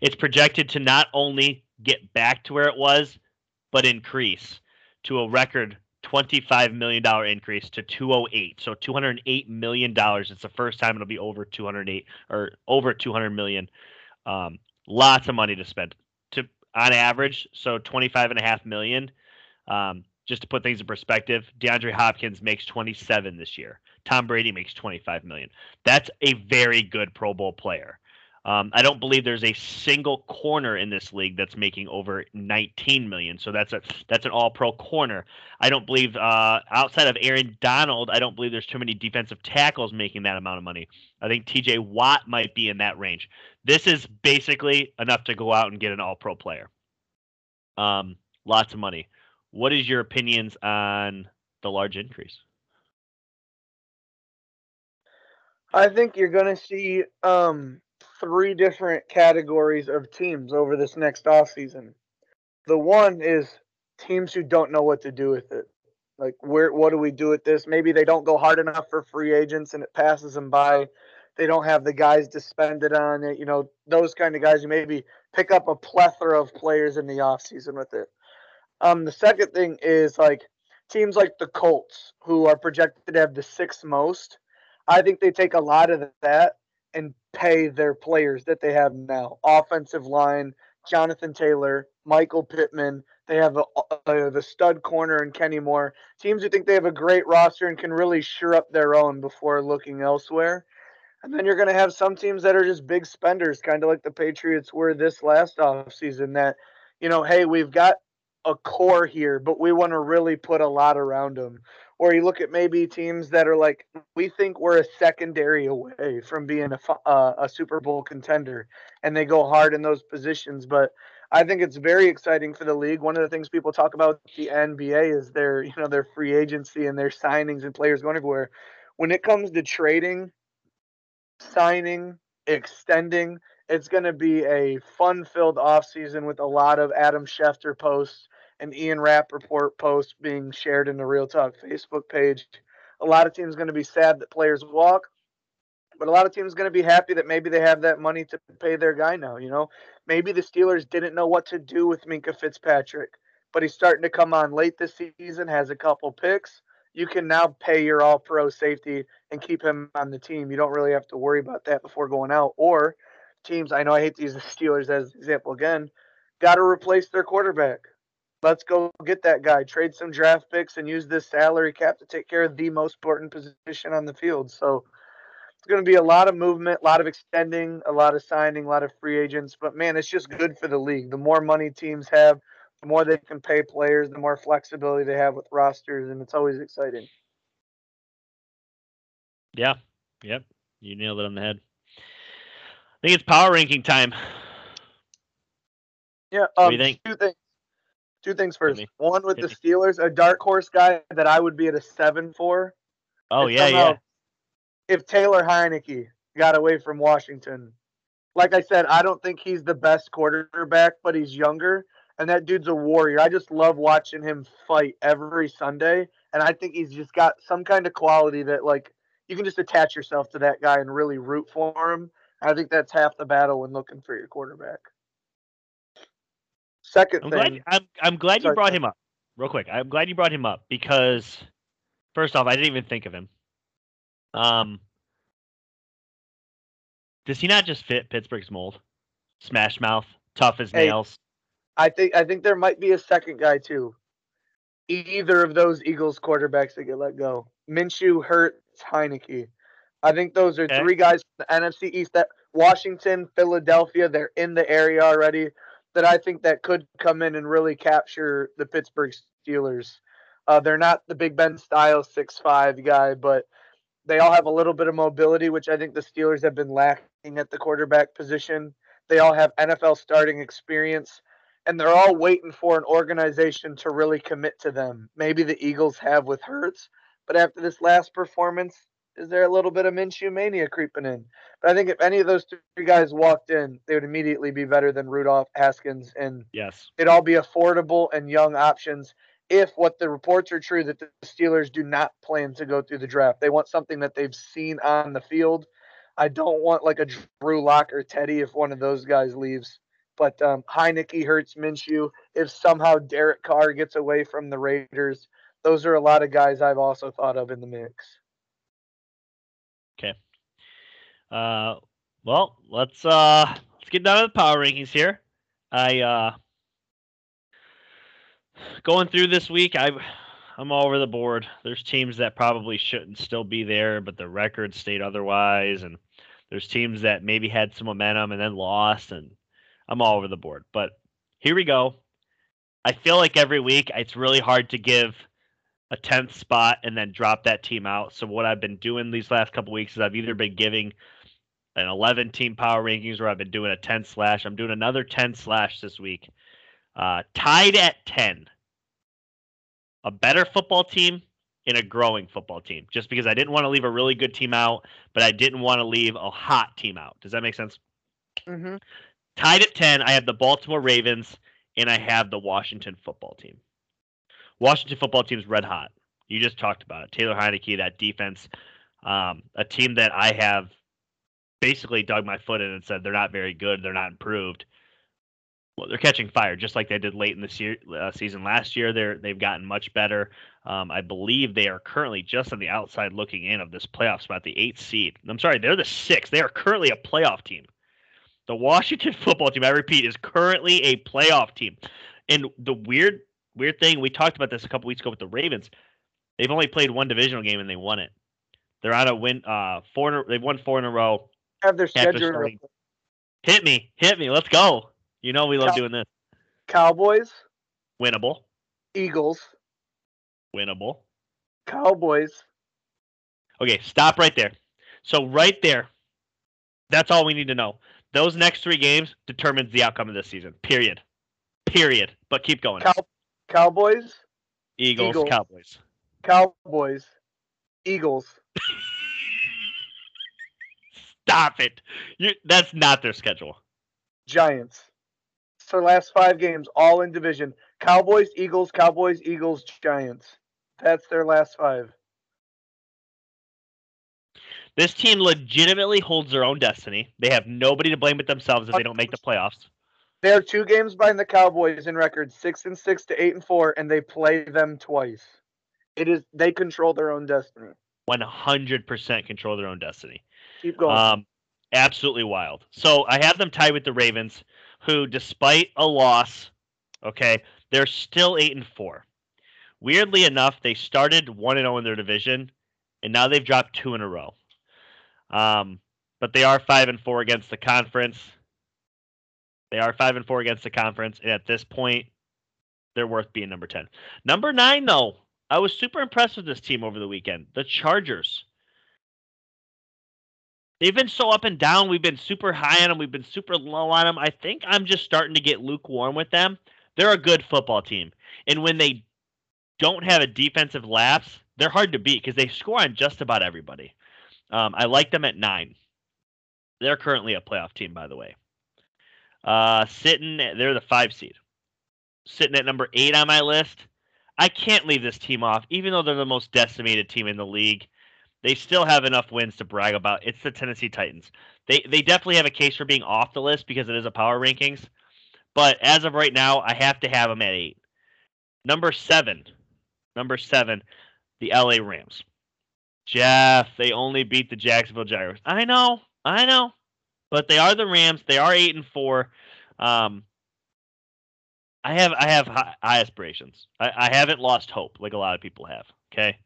It's projected to not only get back to where it was, but increase to a record $25 million increase to 208 so $208 million it's the first time it'll be over 208 or over 200 million um, lots of money to spend on average so 25 and a half million um, just to put things in perspective deandre hopkins makes 27 this year tom brady makes 25 million that's a very good pro bowl player um, I don't believe there's a single corner in this league that's making over 19 million. So that's a that's an all-pro corner. I don't believe uh, outside of Aaron Donald, I don't believe there's too many defensive tackles making that amount of money. I think T.J. Watt might be in that range. This is basically enough to go out and get an all-pro player. Um, lots of money. What is your opinions on the large increase? I think you're going to see um, three different categories of teams over this next off season. The one is teams who don't know what to do with it. Like where what do we do with this? Maybe they don't go hard enough for free agents and it passes them by. They don't have the guys to spend it on it. You know, those kind of guys who maybe pick up a plethora of players in the offseason with it. Um, the second thing is like teams like the Colts, who are projected to have the sixth most. I think they take a lot of that and pay their players that they have now. Offensive line, Jonathan Taylor, Michael Pittman. They have a, a, the stud corner and Kenny Moore. Teams who think they have a great roster and can really sure up their own before looking elsewhere. And then you're going to have some teams that are just big spenders, kind of like the Patriots were this last offseason that, you know, hey, we've got a core here, but we want to really put a lot around them. Or you look at maybe teams that are like, we think we're a secondary away from being a, uh, a Super Bowl contender, and they go hard in those positions. But I think it's very exciting for the league. One of the things people talk about the NBA is their, you know, their free agency and their signings and players going everywhere. When it comes to trading, signing, extending, it's going to be a fun-filled offseason with a lot of Adam Schefter posts and Ian Rapoport posts being shared in the Real Talk Facebook page. A lot of teams going to be sad that players walk, but a lot of teams going to be happy that maybe they have that money to pay their guy now. You know, maybe the Steelers didn't know what to do with Minkah Fitzpatrick, but he's starting to come on late this season, has a couple picks. You can now pay your all pro safety and keep him on the team. You don't really have to worry about that before going out. Or teams, I know I hate to use the Steelers as example again, got to replace their quarterback let's go get that guy, trade some draft picks, and use this salary cap to take care of the most important position on the field. So it's going to be a lot of movement, a lot of extending, a lot of signing, a lot of free agents. But man, it's just good for the league. The more money teams have, the more they can pay players, the more flexibility they have with rosters, and it's always exciting. Yeah. Yep. You nailed it on the head. I think it's power ranking time. Yeah. Um, do you think? Two things. Two things first. One with the Steelers, a dark horse guy that I would be at a seven for. Oh yeah, yeah. If Taylor Heinicke got away from Washington, like I said, I don't think he's the best quarterback, but he's younger, and that dude's a warrior. I just love watching him fight every Sunday, and I think he's just got some kind of quality that like you can just attach yourself to that guy and really root for him. I think that's half the battle when looking for your quarterback. Second I'm thing, glad, I'm, I'm glad Sorry. you brought him up. Real quick, I'm glad you brought him up because first off, I didn't even think of him. Um, does he not just fit Pittsburgh's mold? Smash mouth, tough as nails. I think I think there might be a second guy too. Either of those Eagles quarterbacks that get let go, Minshew, Hurts, Heinicke. I think those are three guys from the NFC East that Washington, Philadelphia, they're in the area already that I think that could come in and really capture the Pittsburgh Steelers. Uh, they're not the Big Ben style six five guy, but they all have a little bit of mobility, which I think the Steelers have been lacking at the quarterback position. They all have NFL starting experience, and they're all waiting for an organization to really commit to them. Maybe the Eagles have with Hurts, but after this last performance, is there a little bit of Minshew mania creeping in? But I think if any of those three guys walked in, they would immediately be better than Rudolph, Haskins, and yes, it'd all be affordable and young options. If what the reports are true, that the Steelers do not plan to go through the draft, they want something that they've seen on the field. I don't want like a Drew Lock or Teddy if one of those guys leaves. But um, Heinicke Hurts Minshew. If somehow Derek Carr gets away from the Raiders, those are a lot of guys I've also thought of in the mix. Okay. Uh, well, let's uh let's get down to the power rankings here. I uh going through this week, I I'm all over the board. There's teams that probably shouldn't still be there, but the record stayed otherwise, and there's teams that maybe had some momentum and then lost, and I'm all over the board. But here we go. I feel like every week it's really hard to give a 10th spot and then drop that team out. So what I've been doing these last couple weeks is I've either been giving an 11 team power rankings or I've been doing a 10 slash. I'm doing another 10 slash this week. Uh, tied at 10. A better football team in a growing football team. Just because I didn't want to leave a really good team out, but I didn't want to leave a hot team out. Does that make sense? Mm-hmm. Tied at 10, I have the Baltimore Ravens and I have the Washington football team. Washington football team's red hot. You just talked about it. Taylor Heinicke, that defense, um, a team that I have basically dug my foot in and said they're not very good, they're not improved. well, they're catching fire just like they did late in the se- uh, season last year. They're they've gotten much better. Um, I believe they are currently just on the outside looking in of this playoff spot, the eighth seed. I'm sorry, they're the sixth. They are currently a playoff team. The Washington football team, I repeat, is currently a playoff team. And the weird weird thing, we talked about this a couple weeks ago with the Ravens. They've only played one divisional game and they won it. They're on a win uh four a, they've won four in a row. Have their schedule. Hit me, hit me, let's go. You know we love Cow- doing this. Cowboys, Winnable, Eagles, winnable. Cowboys. Okay, stop right there. So right there, that's all we need to know. Those next three games determines the outcome of this season. Period. Period. But keep going. Cow- Cowboys, Eagles, Eagles. Cowboys. Cowboys, Eagles. Stop it. You, that's not their schedule. Giants. It's their last five games, all in division. Cowboys, Eagles, Cowboys, Eagles, Giants. That's their last five. This team legitimately holds their own destiny. They have nobody to blame but themselves if they don't make the playoffs. They're two games behind the Cowboys in record, six and six to eight and four, and they play them twice. It is they control their own destiny. 100% control their own destiny. Keep going. Um, absolutely wild. So I have them tied with the Ravens, who, despite a loss, okay, they're still eight and four. Weirdly enough, they started one and zero in their division, and now they've dropped two in a row. Um, but they are five and four against the conference. They are five and four against the conference, and at this point, they're worth being number ten. Number nine, though, I was super impressed with this team over the weekend. The Chargers. They've been so up and down. We've been super high on them. We've been super low on them. I think I'm just starting to get lukewarm with them. They're a good football team. And when they don't have a defensive lapse, they're hard to beat because they score on just about everybody. Um, I like them at nine. They're currently a playoff team, by the way. Uh, sitting, they're the five seed. Sitting at number eight on my list. I can't leave this team off, even though they're the most decimated team in the league they still have enough wins to brag about. It's the Tennessee Titans. They they definitely have a case for being off the list because it is a power rankings. But as of right now, I have to have them at eight. Number seven, number seven, the LA Rams. Jeff, they only beat the Jacksonville Jaguars. I know, I know, but they are the Rams. They are eight and four. Um, I have I have high, high aspirations. I, I haven't lost hope like a lot of people have. Okay,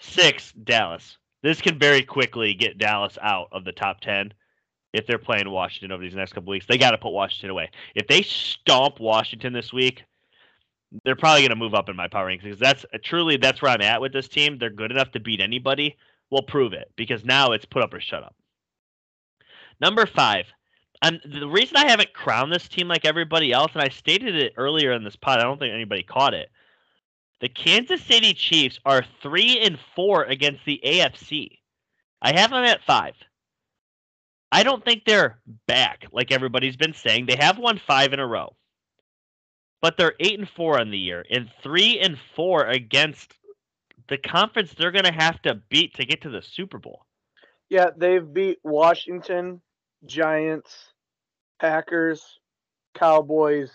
six Dallas. This can very quickly get Dallas out of the top 10 if they're playing Washington over these next couple weeks. They got to put Washington away. If they stomp Washington this week, they're probably going to move up in my power rankings because that's truly that's where I'm at with this team. They're good enough to beat anybody. We'll prove it because now it's put up or shut up. Number five. And the reason I haven't crowned this team like everybody else, and I stated it earlier in this pod, I don't think anybody caught it. The Kansas City Chiefs are three and four against the AFC. I have them at five. I don't think they're back like everybody's been saying. They have won five in a row, but they're eight and four on the year and three and four against the conference they're going to have to beat to get to the Super Bowl. yeah, they've beat Washington, Giants, Packers, Cowboys,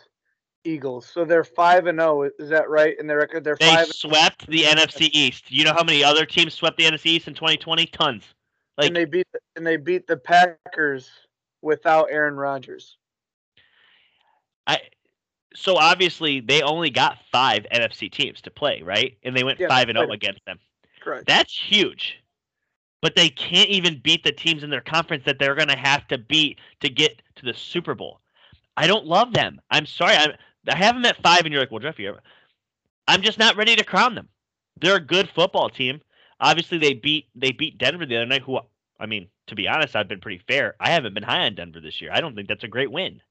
Eagles. So they're five and zero. Is that right? In their record, they're They five. swept the oh. NFC East. You know how many other teams swept the NFC East in 2020? Tons. Like and they beat and they beat the Packers without Aaron Rodgers. I so obviously they only got five NFC teams to play, right? And they went Yeah, five and oh zero against them. Correct. That's huge. But they can't even beat the teams in their conference that they're going to have to beat to get to the Super Bowl. I don't love them. I'm sorry. I I have them at five, and you're like, well, Jeff, you're, I'm just not ready to crown them. They're a good football team. Obviously, they beat they beat Denver the other night. Who, I mean, to be honest, I've been pretty fair. I haven't been high on Denver this year. I don't think that's a great win.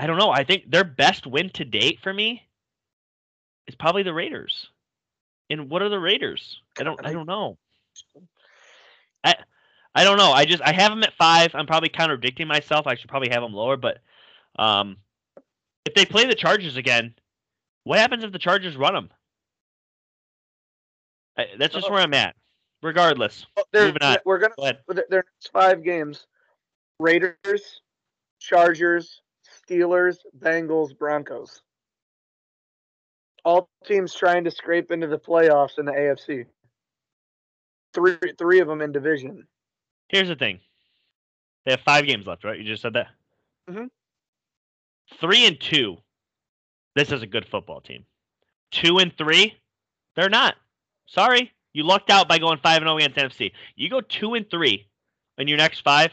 I don't know. I think their best win to date for me is probably the Raiders. And what are the Raiders? I don't. I don't know. I I don't know. I just I have them at five. I'm probably contradicting myself. I should probably have them lower. But um, if they play the Chargers again, what happens if the Chargers run them? I, that's just Oh. where I'm at. Regardless, Well, moving on. We're gonna go ahead. their their next five games: Raiders, Chargers, Steelers, Bengals, Broncos. All teams trying to scrape into the playoffs in the AFC. Three three of them in division. Here's the thing. They have five games left, right? You just said that. Mhm. Three and two. This is a good football team. Two and three, they're not. Sorry, you lucked out by going five and zero against NFC. You go two and three in your next five,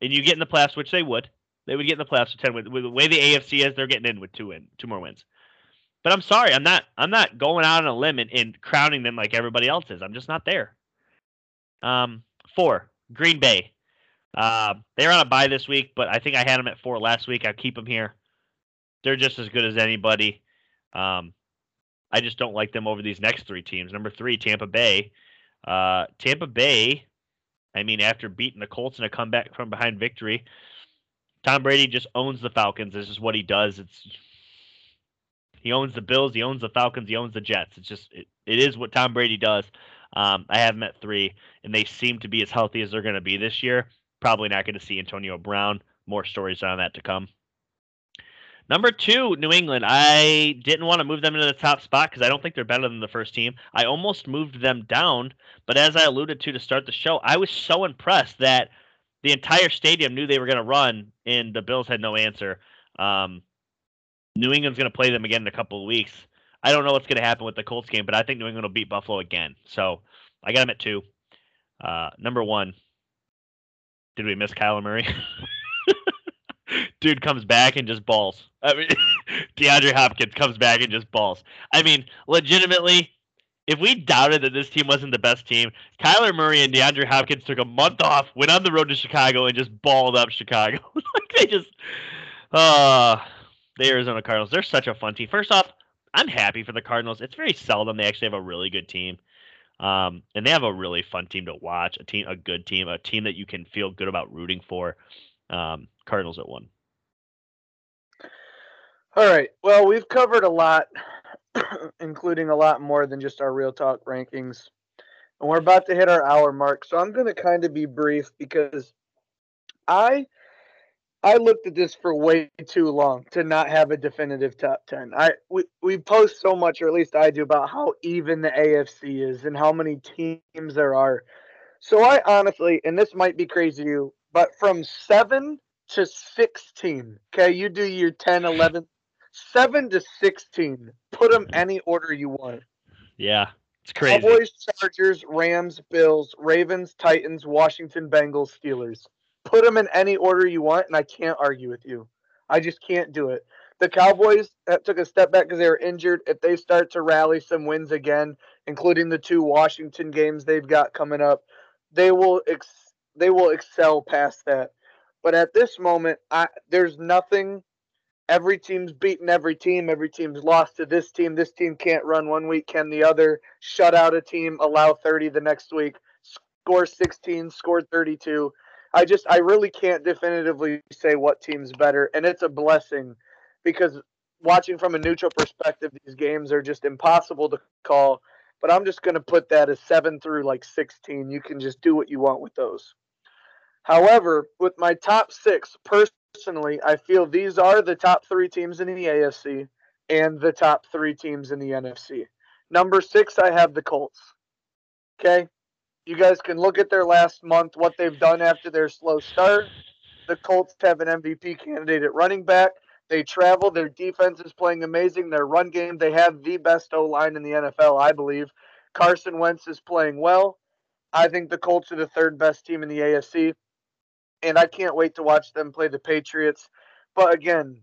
and you get in the playoffs, which they would. They would get in the playoffs with ten. With, with the way the AFC is, they're getting in with two win, two more wins. But I'm sorry, I'm not. I'm not going out on a limb and, and crowning them like everybody else is. I'm just not there. Um, four, Green Bay. Uh, they're on a bye this week, but I think I had them at four last week. I keep them here. They're just as good as anybody. Um, I just don't like them over these next three teams. Number three, Tampa Bay. Uh, Tampa Bay. I mean, after beating the Colts in a comeback from behind victory, Tom Brady just owns the Falcons. This is what he does. It's he owns the Bills, he owns the Falcons, he owns the Jets. It's just it, it is what Tom Brady does. Um, I have at three, and they seem to be as healthy as they're going to be this year. Probably not going to see Antonio Brown. More stories on that to come. Number two, New England. I didn't want to move them into the top spot because I don't think they're better than the first team. I almost moved them down, but as I alluded to to start the show, I was so impressed that the entire stadium knew they were going to run, and the Bills had no answer. Um, New England's going to play them again in a couple of weeks. I don't know what's going to happen with the Colts game, but I think New England will beat Buffalo again. So I got them at two. Uh, number one. Did we miss Kyler Murray? Dude comes back and just balls. I mean, DeAndre Hopkins comes back and just balls. I mean, legitimately, if we doubted that this team wasn't the best team, Kyler Murray and DeAndre Hopkins took a month off, went on the road to Chicago, and just balled up Chicago. like they just, uh, the Arizona Cardinals. They're such a fun team. First off, I'm happy for the Cardinals. It's very seldom they actually have a really good team. Um, and they have a really fun team to watch, a team, a good team, a team that you can feel good about rooting for. Um, Cardinals at one. All right. Well, we've covered a lot, including a lot more than just our real talk rankings. And we're about to hit our hour mark. So I'm going to kind of be brief because I I looked at this for way too long to not have a definitive top 10. I we, we post so much or at least I do about how even the AFC is and how many teams there are. So I honestly, and this might be crazy to you, but from 7 to 16, okay, you do your 10, 11, 7 to 16. Put them any order you want. Yeah, it's crazy. Cowboys, Chargers, Rams, Bills, Ravens, Titans, Washington, Bengals, Steelers. Put them in any order you want, and I can't argue with you. I just can't do it. The Cowboys that took a step back because they were injured. If they start to rally some wins again, including the two Washington games they've got coming up, they will ex- they will excel past that. But at this moment, I, there's nothing. Every team's beaten every team. Every team's lost to this team. This team can't run one week, can the other? Shut out a team, allow 30 the next week, score 16, score 32. I just, I really can't definitively say what team's better. And it's a blessing because watching from a neutral perspective, these games are just impossible to call. But I'm just going to put that as seven through like 16. You can just do what you want with those. However, with my top six, personally, I feel these are the top three teams in the AFC and the top three teams in the NFC. Number six, I have the Colts. Okay. You guys can look at their last month, what they've done after their slow start. The Colts have an MVP candidate at running back. They travel. Their defense is playing amazing. Their run game, they have the best O line in the NFL, I believe. Carson Wentz is playing well. I think the Colts are the third best team in the AFC and I can't wait to watch them play the Patriots. But again,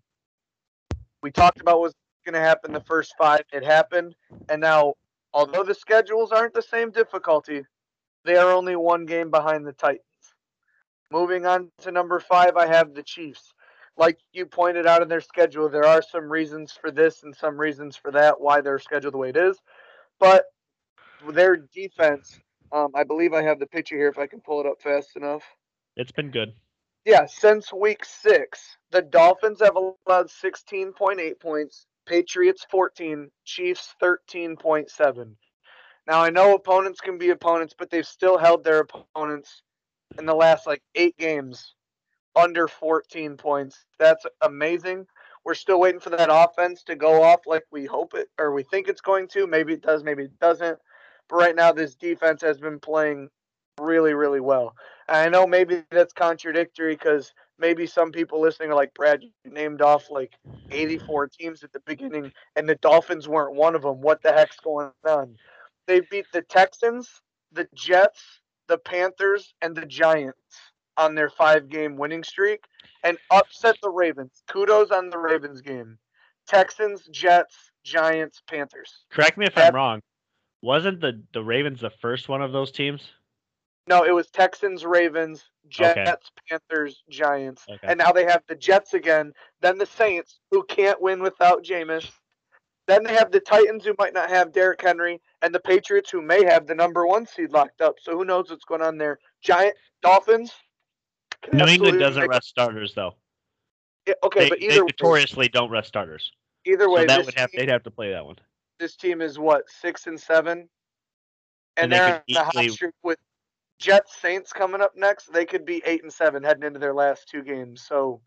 we talked about what's going to happen the first five. It happened, and now, although the schedules aren't the same difficulty, they are only one game behind the Titans. Moving on to number five, I have the Chiefs. Like you pointed out in their schedule, there are some reasons for this and some reasons for that, why they're scheduled the way it is. But their defense, um, I believe I have the picture here if I can pull it up fast enough. It's been good. Yeah, since week six, the Dolphins have allowed 16.8 points, Patriots 14, Chiefs 13.7. Now, I know opponents can be opponents, but they've still held their opponents in the last like eight games under 14 points. That's amazing. We're still waiting for that offense to go off like we hope it or we think it's going to. Maybe it does, maybe it doesn't. But right now, this defense has been playing really, really well. And I know maybe that's contradictory because maybe some people listening are like, Brad, you named off like 84 teams at the beginning, and the Dolphins weren't one of them. What the heck's going on? They beat the Texans, the Jets, the Panthers, and the Giants on their five game winning streak and upset the Ravens. Kudos on the Ravens game. Texans, Jets, Giants, Panthers. Correct me if I'm wrong. Wasn't the the Ravens the first one of those teams? No, it was Texans, Ravens, Jets, okay. Panthers, Giants, okay. and now they have the Jets again. Then the Saints, who can't win without Jameis. Then they have the Titans, who might not have Derrick Henry, and the Patriots, who may have the number one seed locked up. So who knows what's going on there? Giant Dolphins, New England doesn't rest starters though. Yeah, okay, they, but either they notoriously way, don't rest starters. Either way, so that would have team, they'd have to play that one. This team is what six and seven, and, and they're the hot streak with Jets Saints coming up next. They could be eight and seven heading into their last two games. So,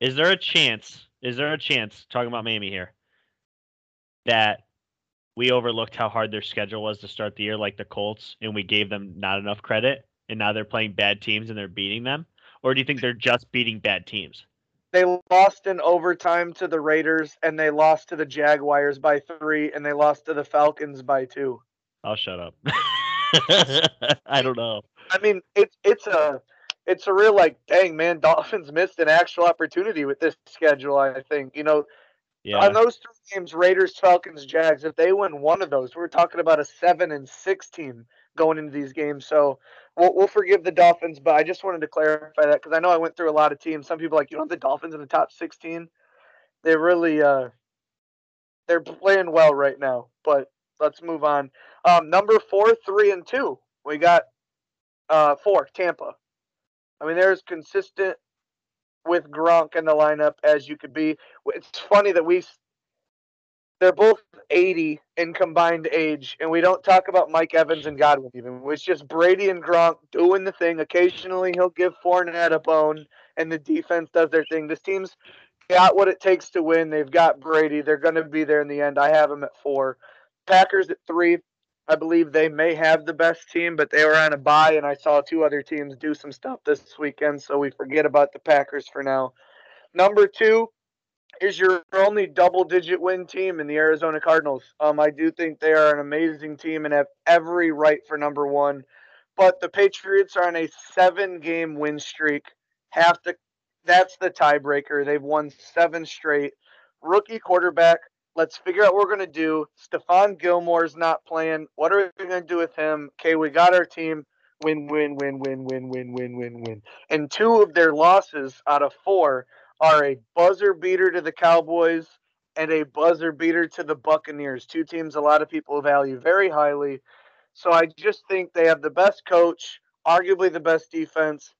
is there a chance? Is there a chance? Talking about Miami here, that we overlooked how hard their schedule was to start the year, like the Colts, and we gave them not enough credit, and now they're playing bad teams and they're beating them or do you think they're just beating bad teams? They lost in overtime to the Raiders, and they lost to the Jaguars by three, and they lost to the Falcons by two. I'll shut up. I don't know. I mean, it's it's a it's a real like, dang man, Dolphins missed an actual opportunity with this schedule. I think you know, yeah. on those three games, Raiders, Falcons, Jags. If they win one of those, we're talking about a seven and six team going into these games. So we'll, we'll forgive the Dolphins, but I just wanted to clarify that because I know I went through a lot of teams. Some people like you know the Dolphins in the top sixteen. They really uh, they're playing well right now. But let's move on. Um, number four, three, and two. We got uh, four Tampa. I mean, they're as consistent with Gronk in the lineup as you could be. It's funny that we they're both 80 in combined age, and we don't talk about Mike Evans and Godwin even. It's just Brady and Gronk doing the thing. Occasionally, he'll give Fournette a bone, and the defense does their thing. This team's got what it takes to win. They've got Brady. They're going to be there in the end. I have them at four. Packers at three. I believe they may have the best team, but they were on a bye, and I saw two other teams do some stuff this weekend, so we forget about the Packers for now. Number two, is your only double digit win team in the Arizona Cardinals. Um, I do think they are an amazing team and have every right for number one. But the Patriots are on a seven game win streak. Have to that's the tiebreaker. They've won seven straight. Rookie quarterback. Let's figure out what we're gonna do. Stephon Gilmore's not playing. What are we gonna do with him? Okay, we got our team. Win, win, win, win, win, win, win, win, win. And two of their losses out of four are a buzzer beater to the Cowboys and a buzzer beater to the Buccaneers. Two teams a lot of people value very highly. So I just think they have the best coach, arguably the best defense,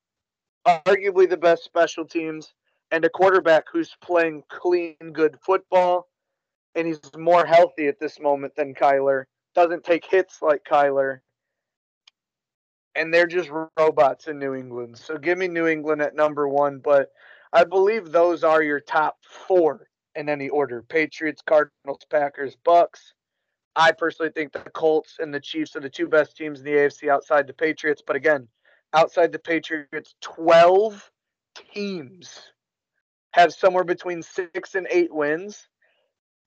arguably the best special teams, and a quarterback who's playing clean, good football. And he's more healthy at this moment than Kyler. Doesn't take hits like Kyler. And they're just robots in New England. So give me New England at number one. But I believe those are your top four in any order: Patriots, Cardinals, Packers, Bucks. I personally think the Colts and the Chiefs are the two best teams in the AFC outside the Patriots. But again, outside the Patriots, twelve teams have somewhere between six and eight wins.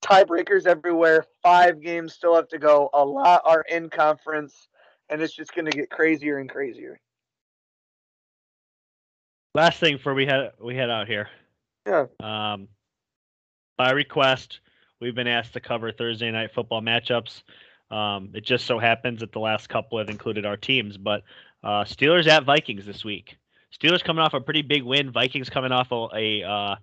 Tiebreakers everywhere. Five games still have to go. A lot are in conference, and it's just going to get crazier and crazier. Last thing before we head we head out here. Yeah. Um, by request, we've been asked to cover Thursday night football matchups. Um, it just so happens that the last couple have included our teams, but uh, Steelers at Vikings this week. Steelers coming off a pretty big win. Vikings coming off a, a uh,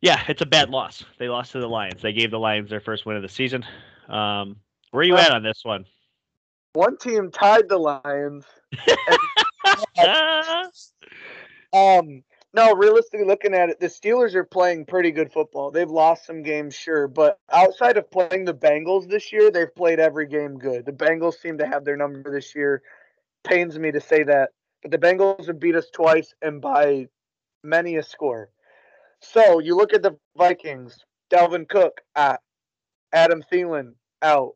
yeah, it's a bad loss. They lost to the Lions. They gave the Lions their first win of the season. Um, where are you at on this one? One team tied the Lions. Um, no, realistically looking at it, the Steelers are playing pretty good football. They've lost some games, sure, but outside of playing the Bengals this year, they've played every game good. The Bengals seem to have their number this year. Pains me to say that, but the Bengals have beat us twice and by many a score. So you look at the Vikings, Dalvin Cook out, Adam Thielen out,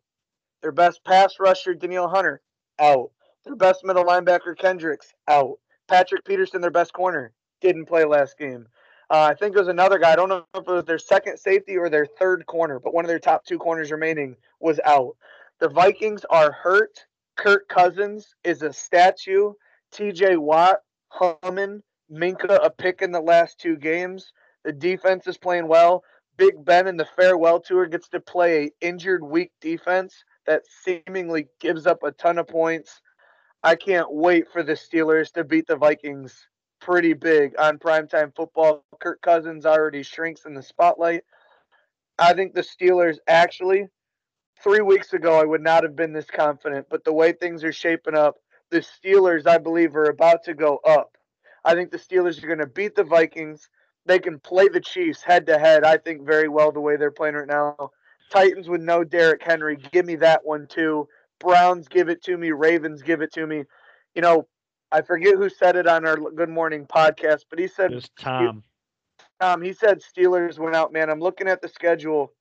their best pass rusher Danielle Hunter out, their best middle linebacker Kendricks out, Patrick Peterson their best corner didn't play last game. Uh, I think it was another guy. I don't know if it was their second safety or their third corner, but one of their top two corners remaining was out. The Vikings are hurt. Kirk Cousins is a statue. TJ Watt, humming, Minkah, a pick in the last two games. The defense is playing well. Big Ben in the farewell tour gets to play a injured weak defense that seemingly gives up a ton of points. I can't wait for the Steelers to beat the Vikings pretty big on primetime football. Kirk Cousins already shrinks in the spotlight. I think the Steelers actually, three weeks ago, I would not have been this confident, but the way things are shaping up, the Steelers, I believe, are about to go up. I think the Steelers are going to beat the Vikings. They can play the Chiefs head to head, I think, very well the way they're playing right now. Titans with no Derrick Henry, give me that one too. Browns give it to me. Ravens give it to me. You know, I forget who said it on our Good Morning podcast, but he said It was Tom. Tom, he said Steelers went out, man. I'm looking at the schedule.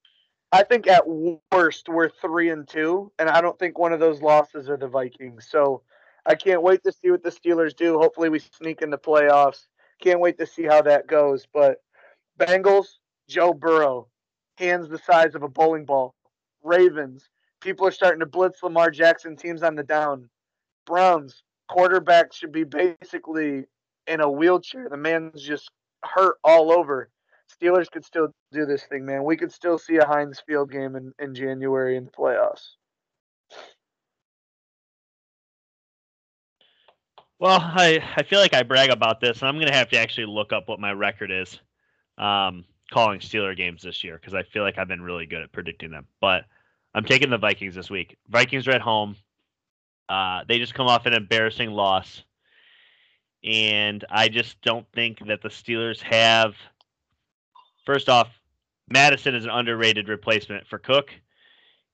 I think at worst we're three and two, and I don't think one of those losses are the Vikings. So I can't wait to see what the Steelers do. Hopefully we sneak in the playoffs. Can't wait to see how that goes. But Bengals, Joe Burrow, hands the size of a bowling ball. Ravens, people are starting to blitz Lamar Jackson teams on the down. Browns, quarterback should be basically in a wheelchair. The man's just hurt all over. Steelers could still do this thing, man. We could still see a Heinz Field game in, in January in the playoffs. Well, I, I feel like I brag about this, and I'm going to have to actually look up what my record is um, calling Steeler games this year because I feel like I've been really good at predicting them. But I'm taking the Vikings this week. Vikings are at home. Uh, they just come off an embarrassing loss. And I just don't think that the Steelers have. First off, Mattison is an underrated replacement for Cook,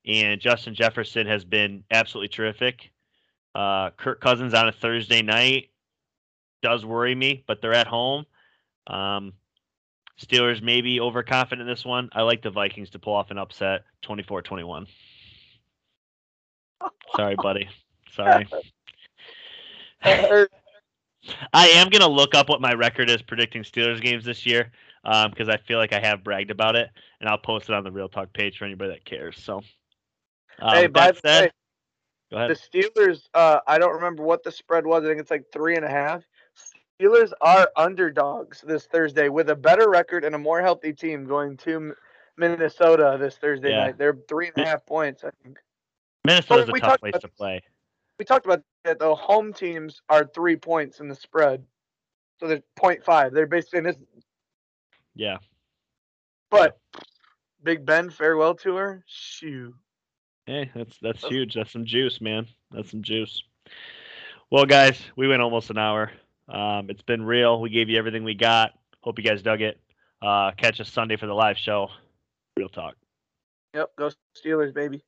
and Justin Jefferson has been absolutely terrific. Uh, Kirk Cousins on a Thursday night does worry me, but they're at home. Um, Steelers maybe overconfident in this one. I like the Vikings to pull off an upset 24 21. Sorry, buddy. Sorry. I am going to look up what my record is predicting Steelers games this year because um, I feel like I have bragged about it, and I'll post it on the Real Talk page for anybody that cares. So, um, hey, by the said, way, the Steelers, uh, I don't remember what the spread was. I think it's like three and a half. Steelers are underdogs this Thursday with a better record and a more healthy team going to Minnesota this Thursday yeah. night. They're three and a half points, I think. Minnesota's a tough place to play. We talked about that. The home teams are three points in the spread, so they're 0.5. They're basically in this. Yeah. But Big Ben farewell tour, shoo. Hey, that's that's huge. That's some juice, man. That's some juice. Well, guys, we went almost an hour. Um, it's been real. We gave you everything we got. Hope you guys dug it. Uh, catch us Sunday for the live show. Real talk. Yep. Go Steelers, baby.